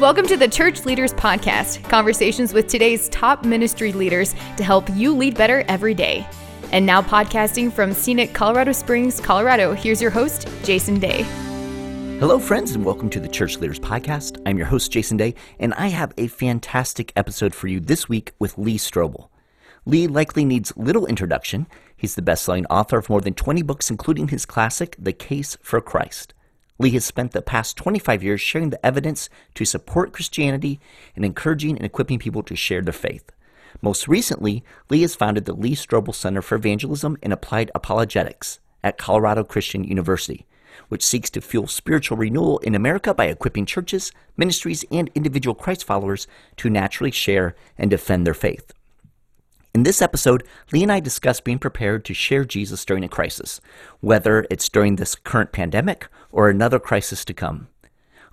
Welcome to the Church Leaders Podcast, conversations with today's top ministry leaders to help you lead better every day. And now, podcasting from scenic Colorado Springs, Colorado, here's your host, Jason Day. Hello, friends, and welcome to the Church Leaders Podcast. I'm your host, Jason Day, and I have a fantastic episode for you this week with Lee Strobel. Lee likely needs little introduction. He's the best selling author of more than 20 books, including his classic, The Case for Christ. Lee has spent the past 25 years sharing the evidence to support Christianity and encouraging and equipping people to share their faith. Most recently, Lee has founded the Lee Strobel Center for Evangelism and Applied Apologetics at Colorado Christian University, which seeks to fuel spiritual renewal in America by equipping churches, ministries, and individual Christ followers to naturally share and defend their faith. In this episode, Lee and I discuss being prepared to share Jesus during a crisis, whether it's during this current pandemic or another crisis to come.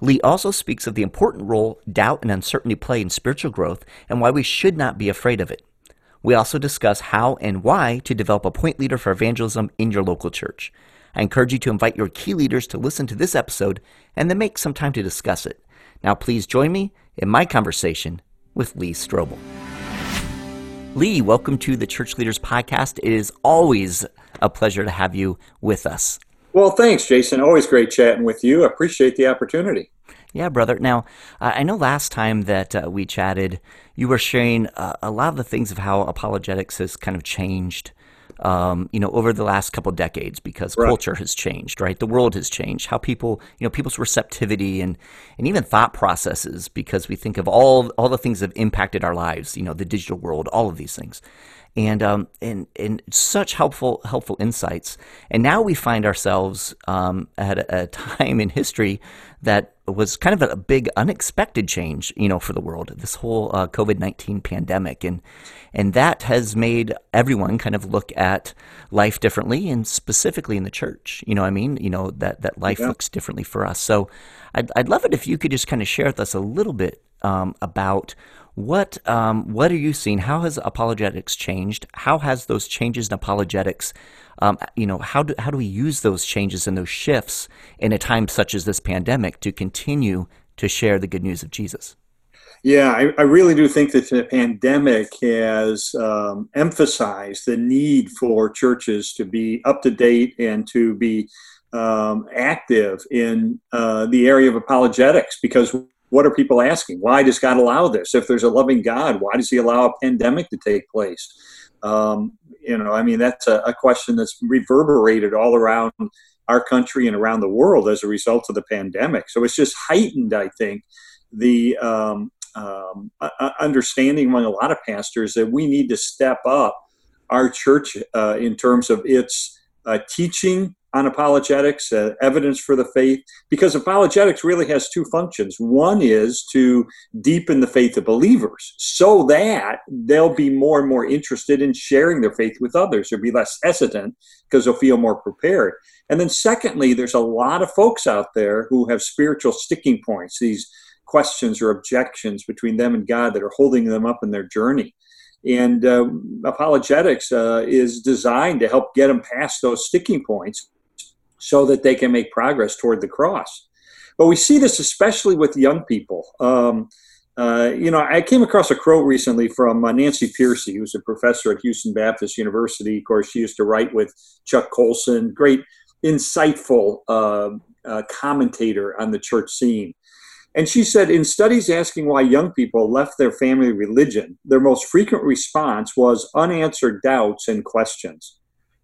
Lee also speaks of the important role doubt and uncertainty play in spiritual growth and why we should not be afraid of it. We also discuss how and why to develop a point leader for evangelism in your local church. I encourage you to invite your key leaders to listen to this episode and then make some time to discuss it. Now, please join me in my conversation with Lee Strobel. Lee, welcome to the Church Leaders Podcast. It is always a pleasure to have you with us. Well, thanks, Jason. Always great chatting with you. Appreciate the opportunity. Yeah, brother. Now, uh, I know last time that uh, we chatted, you were sharing uh, a lot of the things of how apologetics has kind of changed um, you know, over the last couple decades because right. culture has changed, right? The world has changed. How people, you know, people's receptivity and and even thought processes because we think of all all the things that have impacted our lives, you know, the digital world, all of these things. And um, and and such helpful helpful insights. And now we find ourselves um, at a, a time in history that was kind of a big unexpected change, you know, for the world. This whole uh, COVID nineteen pandemic, and and that has made everyone kind of look at life differently, and specifically in the church. You know, I mean, you know that that life yeah. looks differently for us. So, I'd I'd love it if you could just kind of share with us a little bit um, about what um, what are you seeing? How has apologetics changed? How has those changes in apologetics um, you know, how do, how do we use those changes and those shifts in a time such as this pandemic to continue to share the good news of Jesus? Yeah, I, I really do think that the pandemic has um, emphasized the need for churches to be up to date and to be um, active in uh, the area of apologetics because what are people asking? Why does God allow this? If there's a loving God, why does He allow a pandemic to take place? Um, you know, I mean, that's a, a, question that's reverberated all around our country and around the world as a result of the pandemic. So it's just heightened, I think, the um, um, understanding among a lot of pastors that we need to step up our church uh, in terms of its uh, teaching on apologetics, uh, evidence for the faith, because apologetics really has two functions. One is to deepen the faith of believers so that they'll be more and more interested in sharing their faith with others. They'll be less hesitant because they'll feel more prepared. And then, secondly, there's a lot of folks out there who have spiritual sticking points, these questions or objections between them and God that are holding them up in their journey. And uh, apologetics uh, is designed to help get them past those sticking points so that they can make progress toward the cross. But we see this especially with young people. Um, uh, you know, I came across a quote recently from uh, Nancy Pearcey, who's a professor at Houston Baptist University. Of course, she used to write with Chuck Colson, great, insightful uh, uh commentator on the church scene. And she said, in studies asking why young people left their family religion, their most frequent response was unanswered doubts and questions.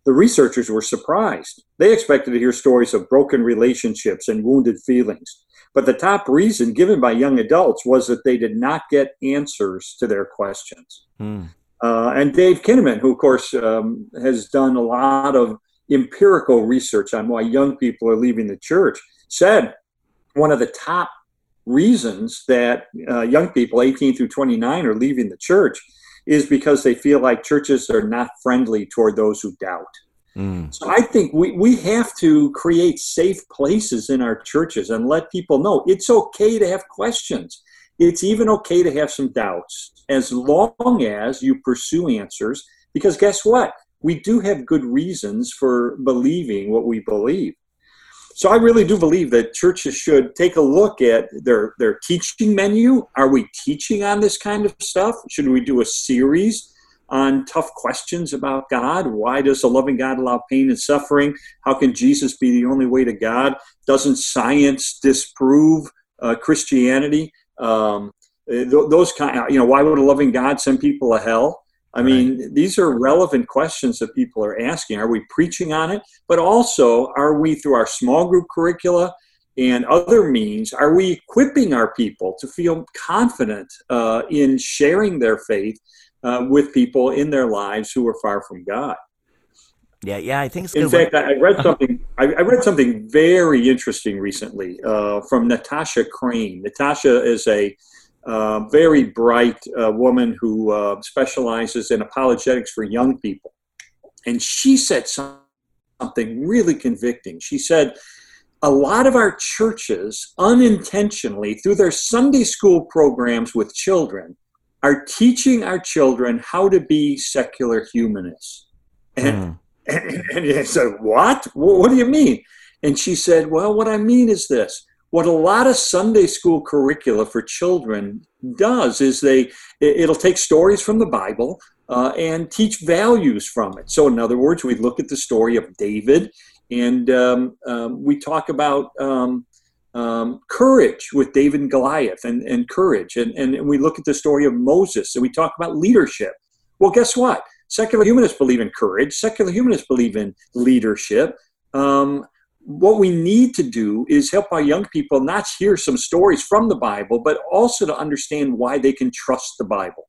The researchers were surprised. They expected to hear stories of broken relationships and wounded feelings. But the top reason given by young adults was that they did not get answers to their questions. Hmm. Uh, and Dave Kinnaman, who, of course, um, has done a lot of empirical research on why young people are leaving the church, said one of the top reasons that uh, young people, 18 through 29, are leaving the church is because they feel like churches are not friendly toward those who doubt. Mm. So I think we, we have to create safe places in our churches and let people know it's okay to have questions. It's even okay to have some doubts as long as you pursue answers. Because guess what? We do have good reasons for believing what we believe. So I really do believe that churches should take a look at their their teaching menu. Are we teaching on this kind of stuff? Should we do a series on tough questions about God? Why does a loving God allow pain and suffering? How can Jesus be the only way to God? Doesn't science disprove uh, Christianity? Um, th- those kind, you know, why would a loving God send people to hell? I mean, these are relevant questions that people are asking. Are we preaching on it? But also, are we through our small group curricula and other means, are we equipping our people to feel confident uh, in sharing their faith uh, with people in their lives who are far from God? Yeah, yeah, I think. in fact, I read something. I, read something very interesting recently uh, from Natasha Crain. Natasha is a uh, very bright uh, woman who uh, specializes in apologetics for young people. And she said something really convicting. She said, a lot of our churches unintentionally, through their Sunday school programs with children, are teaching our children how to be secular humanists. And, mm. and, and I said, What? What do you mean? And she said, Well, what I mean is this what a lot of Sunday school curricula for children does is they it'll take stories from the Bible uh, and teach values from it. So, in other words, we look at the story of David and um, um, we talk about um, um courage with David and Goliath and, and courage. And, and we look at the story of Moses and we talk about leadership. Well, guess what? Secular humanists believe in courage, secular humanists believe in leadership. What we need to do is help our young people not hear some stories from the Bible, but also to understand why they can trust the Bible,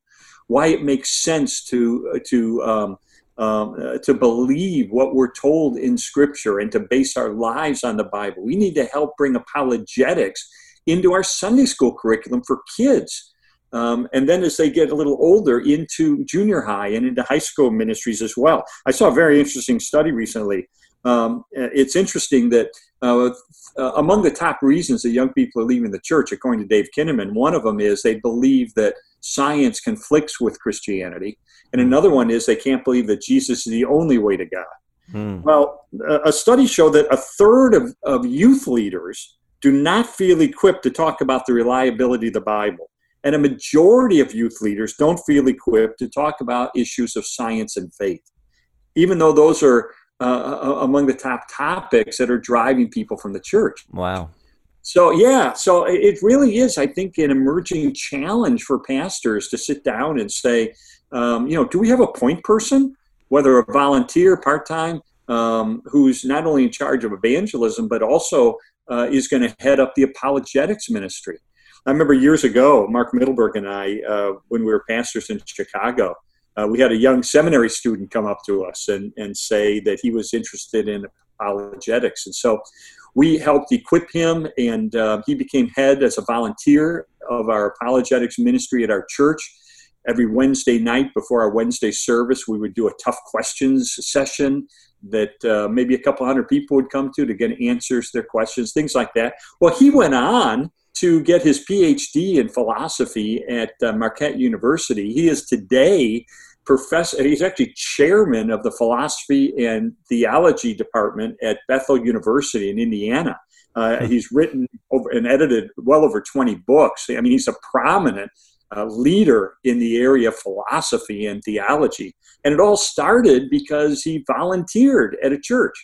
why it makes sense to to um, um, uh, to believe what we're told in Scripture and to base our lives on the Bible. We need to help bring apologetics into our Sunday school curriculum for kids. Um, and then as they get a little older into junior high and into high school ministries as well. I saw a very interesting study recently um, it's interesting that uh, uh, among the top reasons that young people are leaving the church, according to Dave Kinnaman, one of them is they believe that science conflicts with Christianity, and another one is they can't believe that Jesus is the only way to God. Hmm. Well, a study showed that a third of, of youth leaders do not feel equipped to talk about the reliability of the Bible. And a majority of youth leaders don't feel equipped to talk about issues of science and faith, even though those are uh, uh, among the top topics that are driving people from the church. Wow. So yeah, so it really is, I think, an emerging challenge for pastors to sit down and say, um, you know, do we have a point person, whether a volunteer, part time, um, who's not only in charge of evangelism but also uh, is going to head up the apologetics ministry. I remember years ago, Mark Mittelberg and I, uh, when we were pastors in Chicago, uh, we had a young seminary student come up to us and, and say that he was interested in apologetics. And so we helped equip him, and uh, he became head as a volunteer of our apologetics ministry at our church. Every Wednesday night before our Wednesday service, we would do a tough questions session that uh, maybe a couple hundred people would come to to get answers to their questions, things like that. Well, he went on to get his PhD in philosophy at uh, Marquette University. He is today professor, he's actually chairman of the philosophy and theology department at Bethel University in Indiana. Uh, hmm. he's written over and edited well over 20 books. I mean, he's a prominent uh, leader in the area of philosophy and theology. And it all started because he volunteered at a church.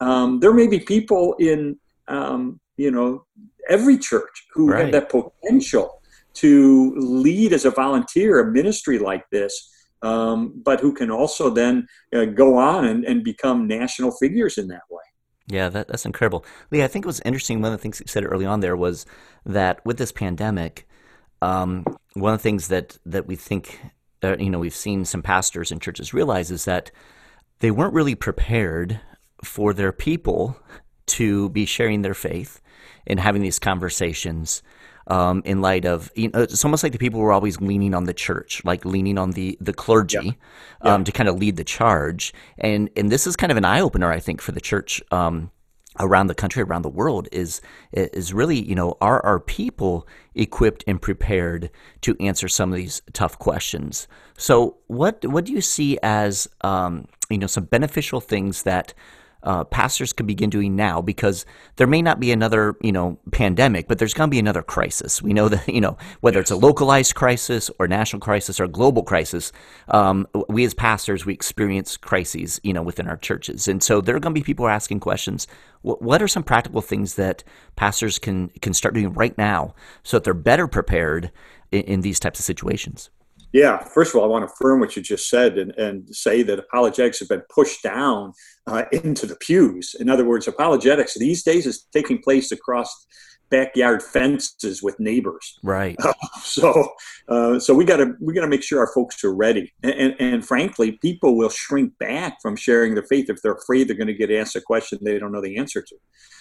Um, there may be people in, um, you know, every church who right. have that potential to lead as a volunteer a ministry like this, um, but who can also then uh, go on and, and become national figures in that way. Yeah, that, that's incredible. Lee, I think it was interesting. One of the things you said early on there was that with this pandemic, um, one of the things that, that we think, uh, you know, we've seen some pastors and churches realize is that they weren't really prepared for their people to be sharing their faith and having these conversations um, in light of you know, it's almost like the people were always leaning on the church, like leaning on the the clergy yeah. Yeah. Um, to kind of lead the charge. And and this is kind of an eye opener, I think, for the church. Um, around the country, around the world, is is really you know are our people equipped and prepared to answer some of these tough questions? So what what do you see as um, you know some beneficial things that uh, pastors can begin doing now because there may not be another, you know, pandemic, but there's going to be another crisis. We know that, you know, whether it's a localized crisis or national crisis or global crisis, um, we as pastors, we experience crises, you know, within our churches. And so there are going to be people asking questions. What, what are some practical things that pastors can, can start doing right now so that they're better prepared in, in these types of situations? Yeah, first of all, I want to affirm what you just said and, and say that apologetics have been pushed down uh, into the pews. In other words, apologetics these days is taking place across backyard fences with neighbors. Right. Uh, so, uh, so we got to we got to make sure our folks are ready. And, and, and, frankly, people will shrink back from sharing their faith if they're afraid they're going to get asked a question they don't know the answer to.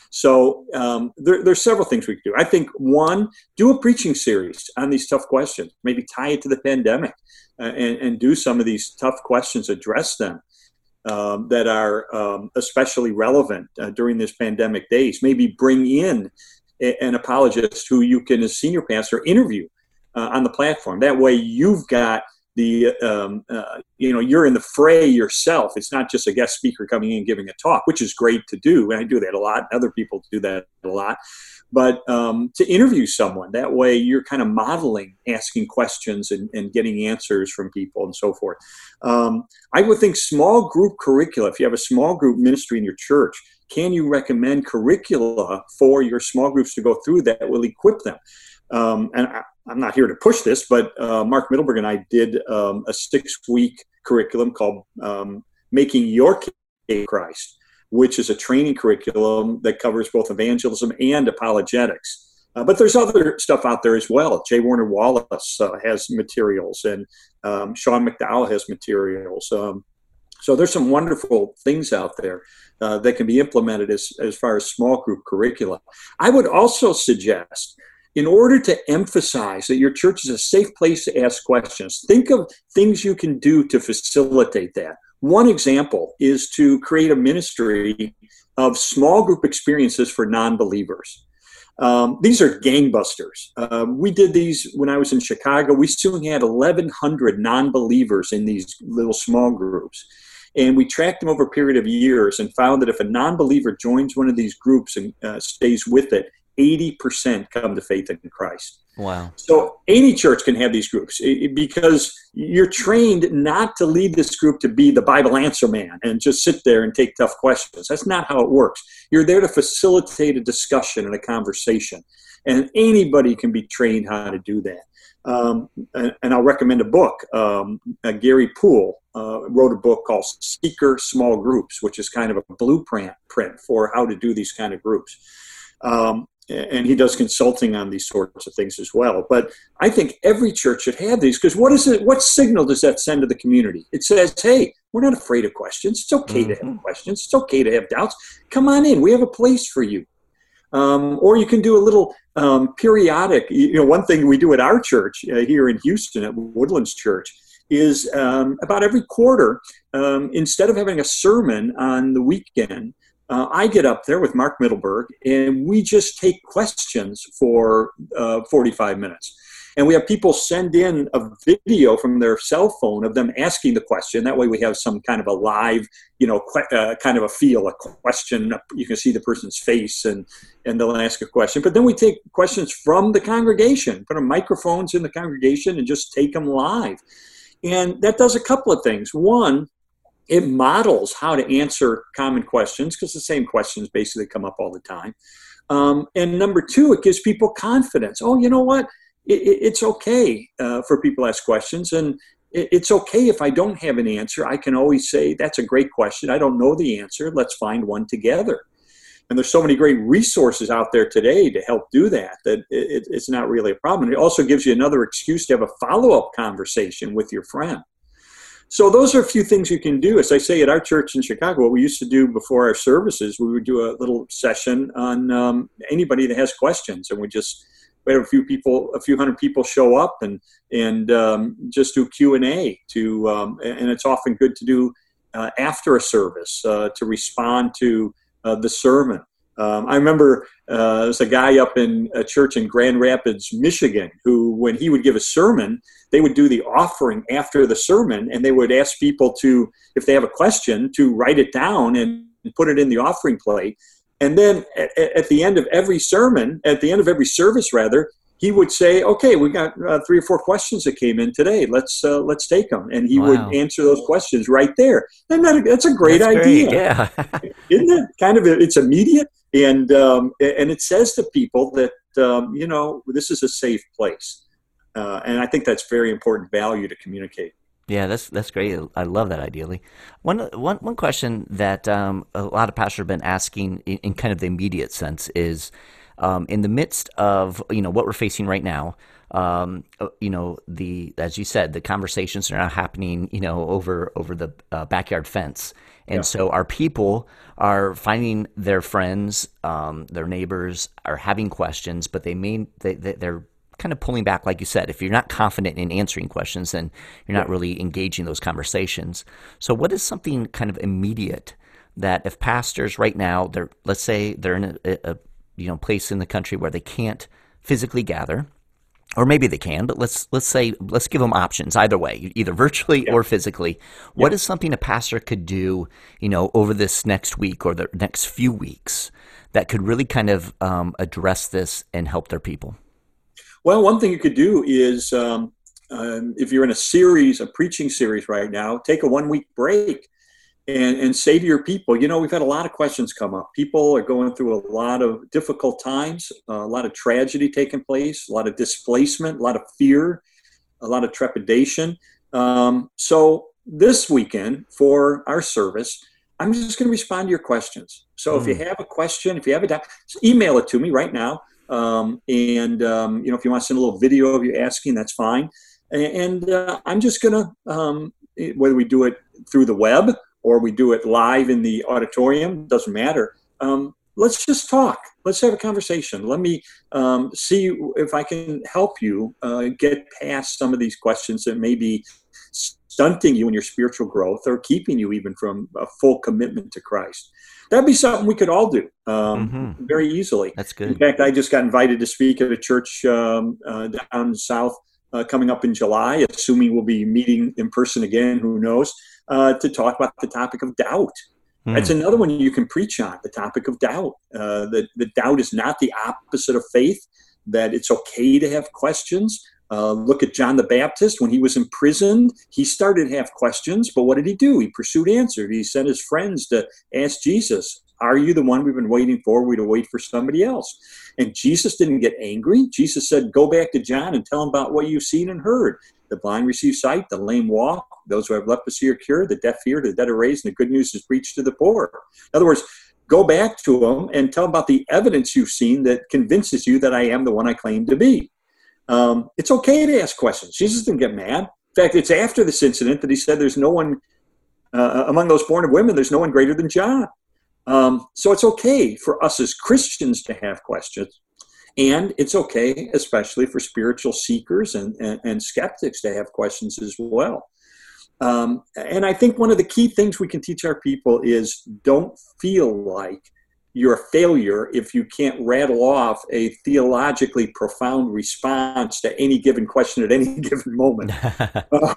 So um, there, there's several things we can do. I think one, do a preaching series on these tough questions. Maybe tie it to the pandemic, uh, and, and do some of these tough questions, address them. Um, that are um, especially relevant uh, during this pandemic days. Maybe bring in a, an apologist who you can, as senior pastor, interview uh, on the platform. That way, you've got the um, uh, you know you're in the fray yourself. It's not just a guest speaker coming in giving a talk which is great to do and i do that a lot other people do that a lot. But um, to interview someone that way you're kind of modeling asking questions and, and getting answers from people and so forth. Um, i would think small group curricula if you have a small group ministry in your church can you recommend curricula for your small groups to go through that will equip them? Um, and am not here to push this, but uh, Mark Mittelberg and I did um, a six week curriculum called um, Making Your Case Christ, which is a training curriculum that covers both evangelism and apologetics. Uh, but there's other stuff out there as well. J. Warner Wallace uh, has materials, and um, Sean McDowell has materials. Um, so there's some wonderful things out there uh, that can be implemented as, as far as small group curricula. I would also suggest in order to emphasize that your church is a safe place to ask questions, think of things you can do to facilitate that. One example is to create a ministry of small group experiences for non believers. Um, these are gangbusters. Uh, we did these when I was in Chicago. We soon had 1,100 non believers in these little small groups. And we tracked them over a period of years and found that if a non believer joins one of these groups and uh, stays with it, 80% come to faith in Christ. Wow. So any church can have these groups because you're trained not to lead this group to be the Bible answer man and just sit there and take tough questions. That's not how it works. You're there to facilitate a discussion and a conversation. And anybody can be trained how to do that. Um, and, and, I'll recommend a book. Um, uh, Garry Poole uh, wrote a book called Seeker Small Groups, which is kind of a blueprint print for how to do these kind of groups. Um, and he does consulting on these sorts of things as well. But I think every church should have these because what is it? What signal does that send to the community? It says, "Hey, we're not afraid of questions. It's okay mm-hmm. to have mm-hmm. questions. It's okay to have doubts. Come on in. We have a place for you." Um, or you can do a little um, periodic. You know, one thing we do at our church uh, here in Houston at Woodlands Church is um, about every quarter, um, instead of having a sermon on the weekend uh, I get up there with Mark Mittelberg, and we just take questions for uh, 45 minutes. And we have people send in a video from their cell phone of them asking the question. That way, we have some kind of a live, you know, que- uh, kind of a feel, a question. You can see the person's face, and and they'll ask a question. But then we take questions from the congregation, put a microphones in the congregation, and just take them live. And that does a couple of things. One, it models how to answer common questions because the same questions basically come up all the time. Um, and number two, it gives people confidence. Oh, you know what? It, it, it's okay uh, for people to ask questions, and it, it's okay if I don't have an answer. I can always say, "That's a great question. I don't know the answer. Let's find one together." And there's so many great resources out there today to help do that that it's not really a problem. It also gives you another excuse to have a follow-up conversation with your friend. So those are a few things you can do. As I say at our church in Chicago, what we used to do before our services, we would do a little session on um, anybody that has questions, and we just we have a few people, a few hundred people show up, and and um, just do Q and A. To um, and it's often good to do uh, after a service uh, to respond to uh, the sermon. Um, I remember uh, there's a guy up in a church in Grand Rapids, Michigan, who, when he would give a sermon, they would do the offering after the sermon, and they would ask people to, if they have a question, to write it down and put it in the offering plate. And then at, at the end of every sermon, at the end of every service, rather, he would say, "Okay, we got uh, three or four questions that came in today. Let's uh, let's take them." And he wow. would answer those questions right there. And that, that's a great that's idea, great. yeah, isn't it? Kind of, it's immediate, and um, and it says to people that um, you know this is a safe place, uh, and I think that's very important value to communicate. Yeah, that's that's great. I love that. Ideally, one one one question that um, a lot of pastors have been asking in, in kind of the immediate sense is um, in the midst of you know what we're facing right now. Um, uh, you know the as you said, the conversations are now happening you know over over the uh, backyard fence, and yeah. so our people are finding their friends, um, their neighbors are having questions, but they mean they, they they're kind of pulling back, like you said. If you're not confident in answering questions, then you're not really engaging those conversations. So, what is something kind of immediate that if pastors right now, they're let's say they're in a, a you know place in the country where they can't physically gather or maybe they can but let's let's say let's give them options either way either virtually yeah. or physically yeah. what is something a pastor could do you know over this next week or the next few weeks that could really kind of um, address this and help their people well one thing you could do is um, um, if you're in a series a preaching series right now take a one week break and, and say to your people, you know, we've had a lot of questions come up. People are going through a lot of difficult times, uh, a lot of tragedy taking place, a lot of displacement, a lot of fear, a lot of trepidation. Um, so this weekend for our service, I'm just going to respond to your questions. So mm. if you hmm. have a question, if you have a doubt, email it to me right now. Um, and um, you know, if you want to send a little video of you asking, that's fine. And, and uh, I'm just going to, um, whether we do it through the web or we do it live in the auditorium, doesn't matter. Um, let's just talk. Let's have a conversation. Let me um, see if I can help you uh, get past some of these questions that may be stunting you in your spiritual growth or keeping you even from a full commitment to Christ. That'd be something we could all do um, mm-hmm. very easily. That's good. In fact, I just got invited to speak at a church um, uh, down south uh, coming up in July, assuming we'll be meeting in person again, who knows, uh, to talk about the topic of doubt. Mm. That's another one you can preach on the topic of doubt. Uh, that the doubt is not the opposite of faith, that it's okay to have questions. Uh, look at John the Baptist when he was imprisoned. He started to have questions, but what did he do? He pursued answers. He sent his friends to ask Jesus, Are you the one we've been waiting for? We to wait for somebody else. And Jesus didn't get angry. Jesus said, Go back to John and tell him about what you've seen and heard. The blind receive sight, the lame walk, those who have leprosy are cured, the deaf hear, the dead are raised, and the good news is preached to the poor. In other words, go back to them and tell them about the evidence you've seen that convinces you that I am the one I claim to be. Um, it's okay to ask questions. Jesus didn't get mad. In fact, it's after this incident that he said, There's no one uh, among those born of women, there's no one greater than John. Um, so it's okay for us as Christians to have questions. And it's okay, especially for spiritual seekers and, and, and skeptics, to have questions as well. Um, and I think one of the key things we can teach our people is don't feel like you're a failure if you can't rattle off a theologically profound response to any given question at any given moment. uh,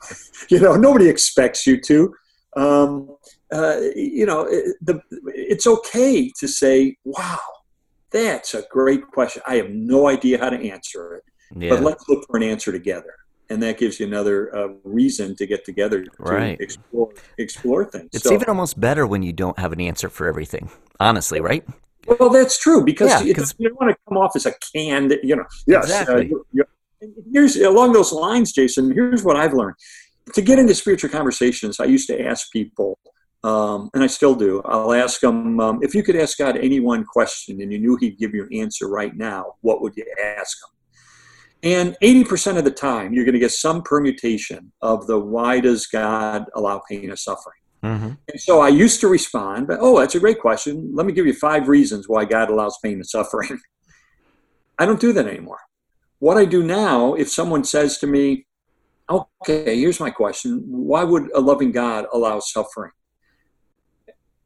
you know, nobody expects you to. Um, uh, you know, it, the, it's okay to say, wow, that's a great question. I have no idea how to answer it, yeah. but let's look for an answer together. And that gives you another uh, reason to get together to right. explore, explore things. It's so, even almost better when you don't have an answer for everything, honestly, right? Well, that's true because yeah, you don't want to come off as a canned, you know. Yes, uh, exactly. Uh, here's along those lines, Jason. Here's what I've learned: to get into spiritual conversations, I used to ask people, um, and I still do. I'll ask them um, if you could ask God any one question and you knew He'd give you an answer right now. What would you ask Him? And 80% of the time, you're going to get some permutation of the why does God allow pain and suffering? Mm-hmm. And so I used to respond, but oh, that's a great question. Let me give you five reasons why God allows pain and suffering. I don't do that anymore. What I do now, if someone says to me, okay, here's my question why would a loving God allow suffering?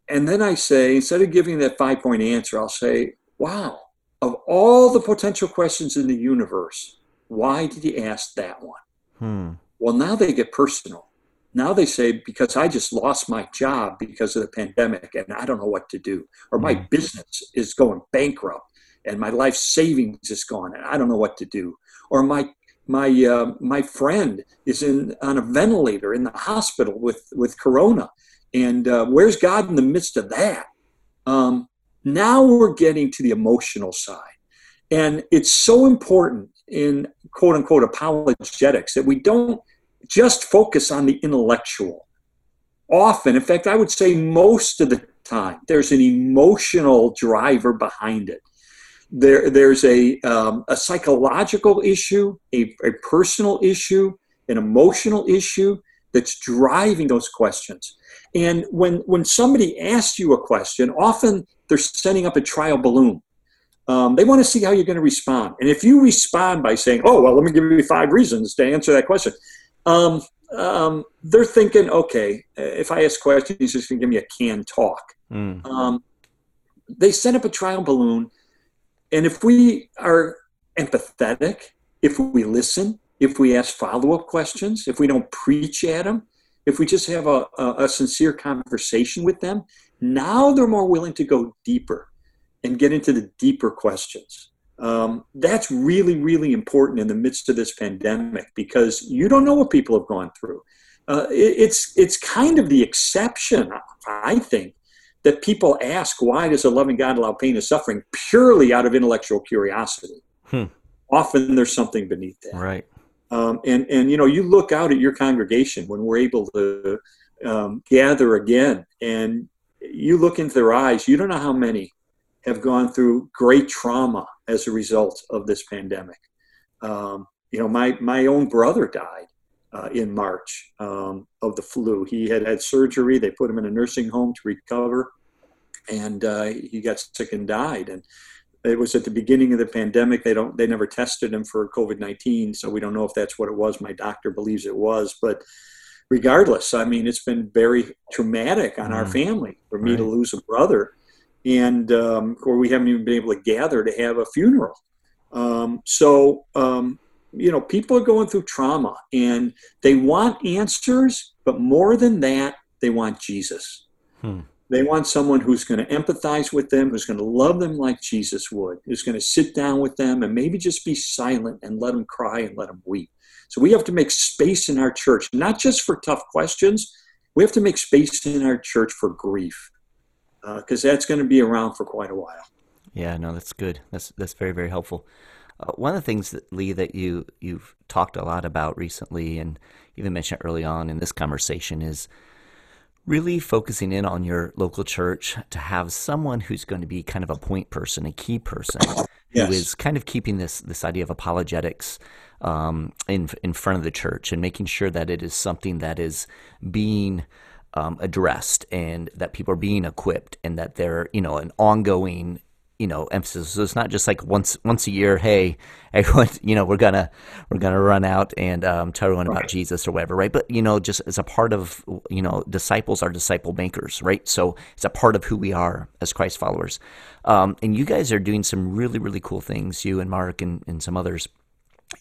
And then I say, instead of giving that five point answer, I'll say, wow, of all the potential questions in the universe, why did you ask that one? Hmm. Well, now they get personal Now they say, because I just lost my job because of the pandemic and I don't know what to do, or my mm-hmm. business is going bankrupt and my life savings is gone and I don't know what to do, or my my uh, my friend is in on a ventilator in the hospital with with corona, and uh, where's God in the midst of that? Um, now we're getting to the emotional side, and it's so important in quote unquote apologetics that we don't just focus on the intellectual. Often, in fact, I would say most of the time, there's an emotional driver behind it. There, there's a, um, a psychological issue, a, a personal issue, an emotional issue that's driving those questions. And when, when somebody asks you a question, often they're setting up a trial balloon. Um, they want to see how you're going to respond. And if you respond by saying, oh, well, let me give you five reasons to answer that question, um, um, they're thinking, okay, if I ask questions, he's just going to give me a canned talk. Mm. Um, they set up a trial balloon, and if we are empathetic, if we listen, if we ask follow-up questions, if we don't preach at them, if we just have a, a, a sincere conversation with them, now they're more willing to go deeper and get into the deeper questions. Um, that's really, really important in the midst of this pandemic because you don't know what people have gone through. Uh, it, it's it's kind of the exception, I think, that people ask why does a loving God allow pain and suffering purely out of intellectual curiosity. Hmm. Often there's something beneath that. Right. Um, and and you know you look out at your congregation when we're able to um, gather again, and you look into their eyes. You don't know how many have gone through great trauma as a result of this pandemic. Um, you know, my, my own brother died uh, in March um, of the flu. He had had surgery. They put him in a nursing home to recover, and uh, he got sick and died. And it was at the beginning of the pandemic. They don't. They never tested him for COVID nineteen, so we don't know if that's what it was. My doctor believes it was, but regardless, I mean, it's been very traumatic on mm. our family for me right. to lose a brother and um, or we haven't even been able to gather to have a funeral. Um, so um, you know, people are going through trauma, and they want answers, but more than that, they want Jesus. Hmm. They want someone who's going to empathize with them, who's going to love them like Jesus would, who's going to sit down with them and maybe just be silent and let them cry and let them weep. So we have to make space in our church, not just for tough questions. We have to make space in our church for grief because uh, that's going to be around for quite a while. Yeah, no, that's good. That's that's very very helpful. Uh, one of the things that Lee that you you've talked a lot about recently, and even mentioned early on in this conversation, is really focusing in on your local church to have someone who's going to be kind of a point person, a key person, yes. who is kind of keeping this this idea of apologetics um, in in front of the church and making sure that it is something that is being um, addressed and that people are being equipped and that they're you know an ongoing you know emphasis. So it's not just like once once a year hey everyone you know we're gonna we're gonna run out and um, tell everyone right. about jesus or whatever right? But you know just as a part of you know disciples are disciple makers right? So it's a part of who we are as christ followers. Um, and you guys are doing some really really cool things you and mark and, and some others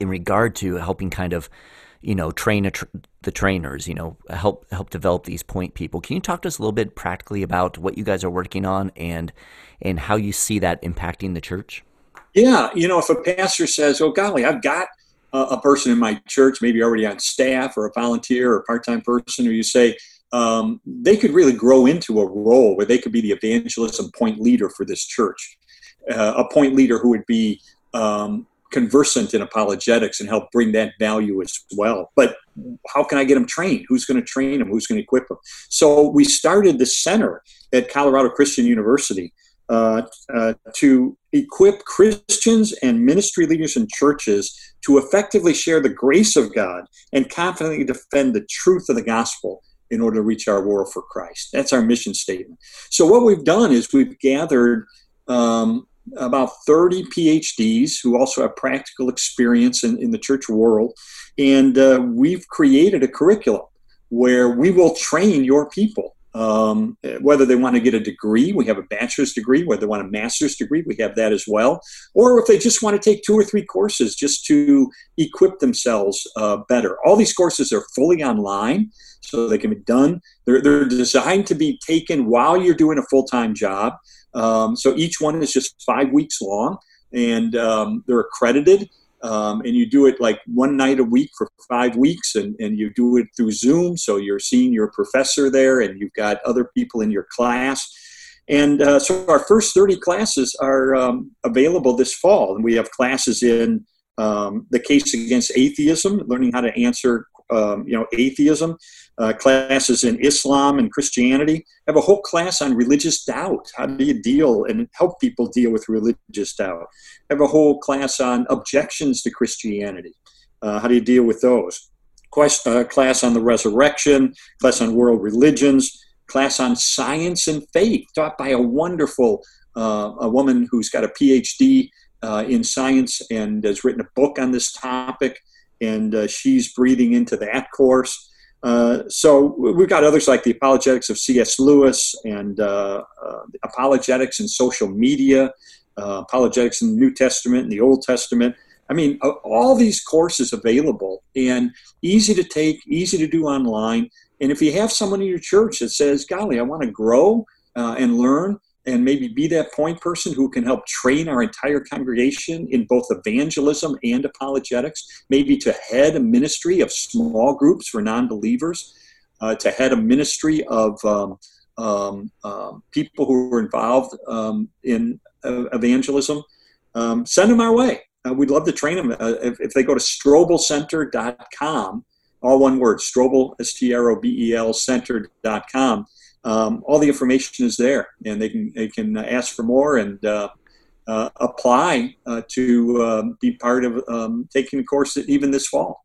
in regard to helping kind of you know, train tr- the trainers, you know, help help develop these point people. Can you talk to us a little bit practically about what you guys are working on and and how you see that impacting the church? Yeah, you know, if a pastor says, "Oh golly, I've got a, a person in my church, maybe already on staff or a volunteer or a part-time person," or you say, um, they could really grow into a role where they could be the evangelist and point leader for this church. Uh, a point leader who would be um, conversant in apologetics and help bring that value as well. But how can I get them trained? Who's going to train them? Who's going to equip them? So we started the center at Colorado Christian University uh, uh, to equip Christians and ministry leaders in churches to effectively share the grace of God and confidently defend the truth of the gospel in order to reach our world for Christ. That's our mission statement. So what we've done is we've gathered um, about 30 PhDs who also have practical experience in, in the church world. And uh, we've created a curriculum where we will train your people Um, whether they want to get a degree, we have a bachelor's degree. Whether they want a master's degree, we have that as well. Or if they just want to take two or three courses just to equip themselves uh, better. All these courses are fully online, so they can be done. They're, they're designed to be taken while you're doing a full time job. Um, so each one is just five weeks long, and um, they're accredited. Um, and you do it like one night a week for five weeks and, and you do it through zoom so you're seeing your professor there and you've got other people in your class. And uh, so our first 30 classes are um, available this fall. And we have classes in um, the case against atheism learning how to answer um, you know atheism uh, classes in Islam and Christianity. I have a whole class on religious doubt. How do you deal and help people deal with religious doubt? I have a whole class on objections to Christianity. Uh, how do you deal with those? Quest, uh, class on the resurrection, class on world religions, class on science and faith, taught by a wonderful uh, a woman who's got a PhD uh, in science and has written a book on this topic. And uh, she's breathing into that course. Uh, so we've got others like the apologetics of C.S. Lewis and uh, uh, apologetics in social media, uh, apologetics in the New Testament and the Old Testament. I mean, all these courses available and easy to take, easy to do online. And if you have someone in your church that says, "Golly, I want to grow uh, and learn," and maybe be that point person who can help train our entire congregation in both evangelism and apologetics, maybe to head a ministry of small groups for non believers, uh, to head a ministry of um, um, um, people who are involved um, in uh, evangelism. Um, send them our way. Uh, we'd love to train them. Uh, if, if, they go to strobelcenter.com, all one word, Strobel, S T R O B E L, center.com um, all the information is there, and they can they can ask for more and uh, uh, apply uh, to um, be part of um, taking the course even this fall.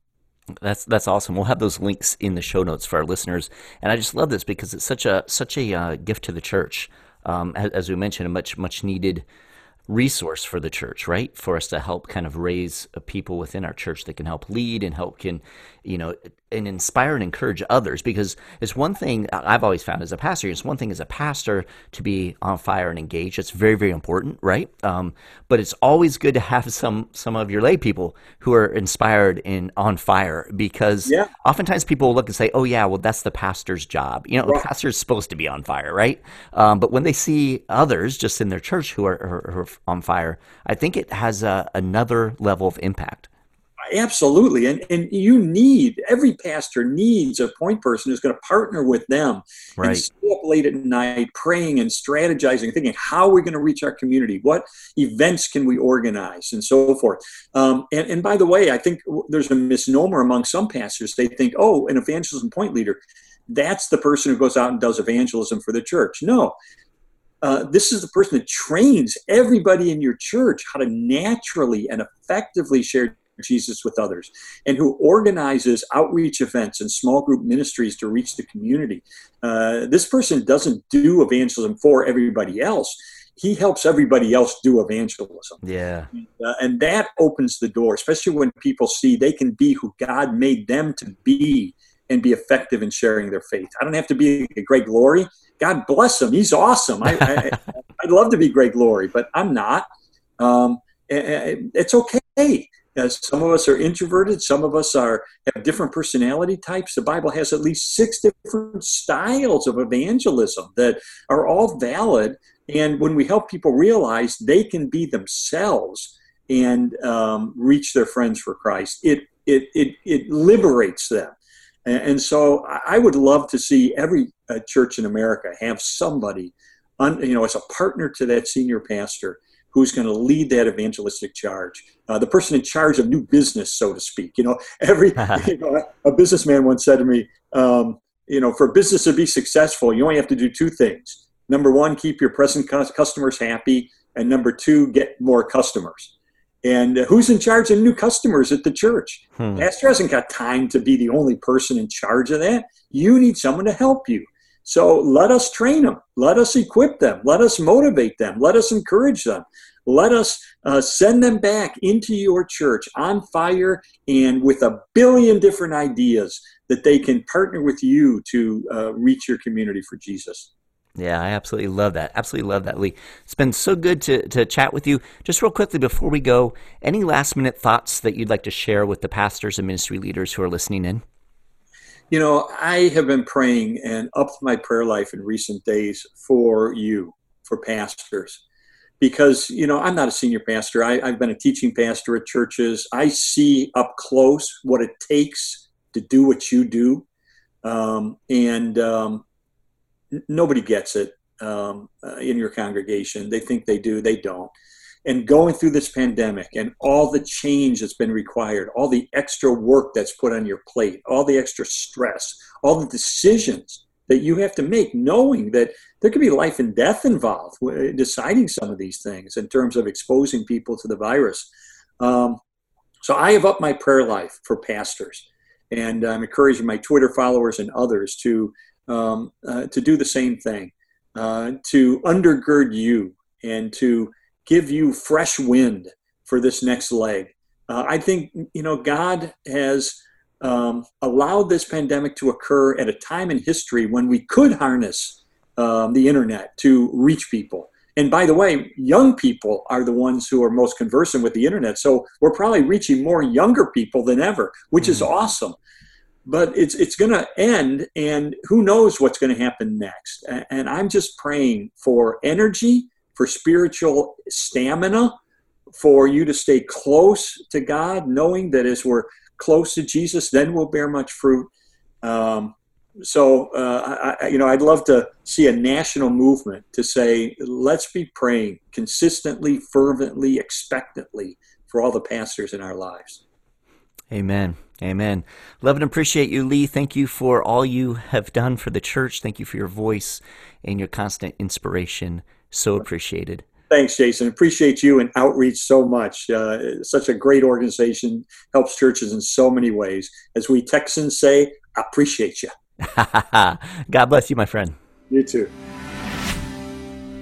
That's that's awesome. We'll have those links in the show notes for our listeners, and I just love this because it's such a such a uh, gift to the church. Um, as, as, we mentioned, a much much needed resource for the church, right? For us to help kind of raise people within our church that can help lead and help can, you know, and inspire and encourage others because it's one thing I've always found as a pastor. It's one thing as a pastor to be on fire and engaged. It's very, very important, right? Um, but it's always good to have some some of your lay people who are inspired and on fire because yeah. oftentimes people will look and say, "Oh yeah, well that's the pastor's job." You know, right. the pastor's supposed to be on fire, right? Um, but when they see others just in their church who are, are, are on fire, I think it has a, another level of impact absolutely. And and you need every pastor needs a point person who's going to partner with them right. and stay up late at night praying and strategizing thinking how are we going to reach our community? What events can we organize? And so forth. Um, and, and by the way i think there's a misnomer among some pastors. They think oh an evangelism point leader that's the person who goes out and does evangelism for the church. No. Uh, this is the person that trains everybody in your church how to naturally and effectively share Jesus with others, and who organizes outreach events and small group ministries to reach the community. Uh, this person doesn't do evangelism for everybody else. He helps everybody else do evangelism. Yeah. Uh, and that opens the door, especially when people see they can be who God made them to be and be effective in sharing their faith. I don't have to be a Greg Laurie. God bless him. He's awesome. I, I, would love to be Greg Laurie, but I'm not. Um, it's okay. Uh, some of us are introverted. Some of us are have different personality types. The Bible has at least six different styles of evangelism that are all valid. And when we help people realize they can be themselves and um, reach their friends for Christ, it it it, it liberates them. And, and so I would love to see every uh, church in America have somebody, you know, as a partner to that senior pastor who's going to lead that evangelistic charge. Uh, the person in charge of new business, so to speak. You know, every you know, a businessman once said to me, um, you know, for business to be successful, you only have to do two things. Number one, keep your present customers happy, and number two, get more customers. And uh, who's in charge of new customers at the church? Hmm. Pastor hasn't got time to be the only person in charge of that. You need someone to help you. So let us train them. Let us equip them. Let us motivate them. Let us encourage them. let us uh, send them back into your church on fire and with a billion different ideas that they can partner with you to uh, reach your community for Jesus. Yeah, I absolutely love that. Absolutely love that, Lee. It's been so good to, to chat with you. Just real quickly before we go, any last minute thoughts that you'd like to share with the pastors and ministry leaders who are listening in? You know, I have been praying and upped my prayer life in recent days for you, for pastors, because, you know, I'm not a senior pastor. I, have been a teaching pastor at churches. I see up close what it takes to do what you do. Um, and um, nobody gets it um, uh, in your congregation. They think they do, they don't and going through this pandemic and all the change that's been required, all the extra work that's put on your plate, all the extra stress, all the decisions that you have to make, knowing that there could be life and death involved deciding some of these things in terms of exposing people to the virus. Um, so I have upped my prayer life for pastors, and I'm encouraging my Twitter followers and others to um, uh, to do the same thing, uh, to undergird you and to give you fresh wind for this next leg. Uh, I think, you know, God has um, allowed this pandemic to occur at a time in history when we could harness um, the internet to reach people. And by the way, young people are the ones who are most conversant with the internet. So we're probably reaching more younger people than ever, which mm-hmm. is awesome. But it's it's going to end, and who knows what's going to happen next? And I'm just praying for energy for spiritual stamina, for you to stay close to God, knowing that as we're close to Jesus, then we'll bear much fruit. Um, so, uh, I, you know, I'd love to see a national movement to say, let's be praying consistently, fervently, expectantly for all the pastors in our lives. Amen. Amen. Love and appreciate you, Lee. Thank you for all you have done for the church. Thank you for your voice and your constant inspiration. So appreciated. Thanks, Jason. Appreciate you and Outreach so much. Uh, such a great organization, helps churches in so many ways. As we Texans say, appreciate you. God bless you, my friend. You too.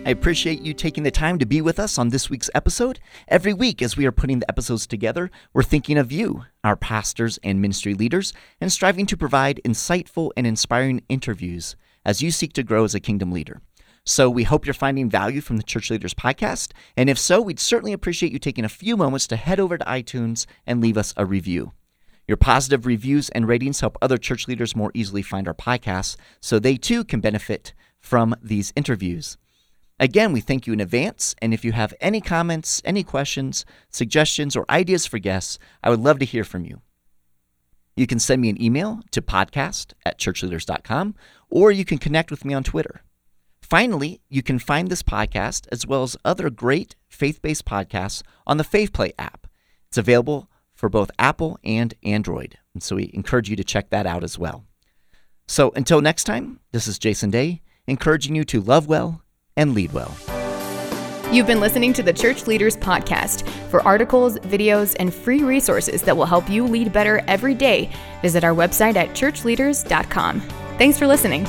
I appreciate you taking the time to be with us on this week's episode. Every week, as we are putting the episodes together, we're thinking of you, our pastors and ministry leaders, and striving to provide insightful and inspiring interviews as you seek to grow as a kingdom leader. So we hope you're finding value from the Church Leaders Podcast. And if so, we'd certainly appreciate you taking a few moments to head over to iTunes and leave us a review. Your positive reviews and ratings help other church leaders more easily find our podcasts so they too can benefit from these interviews. Again, we thank you in advance. And if you have any comments, any questions, suggestions, or ideas for guests, I would love to hear from you. You can send me an email to podcast at churchleaders.com, or you can connect with me on Twitter. Finally, you can find this podcast as well as other great faith based podcasts on the FaithPlay app. It's available for both Apple and Android. And so we encourage you to check that out as well. So until next time, this is Jason Daye, encouraging you to love well and lead well. You've been listening to the Church Leaders Podcast. For articles, videos, and free resources that will help you lead better every day, visit our website at churchleaders.com. Thanks for listening.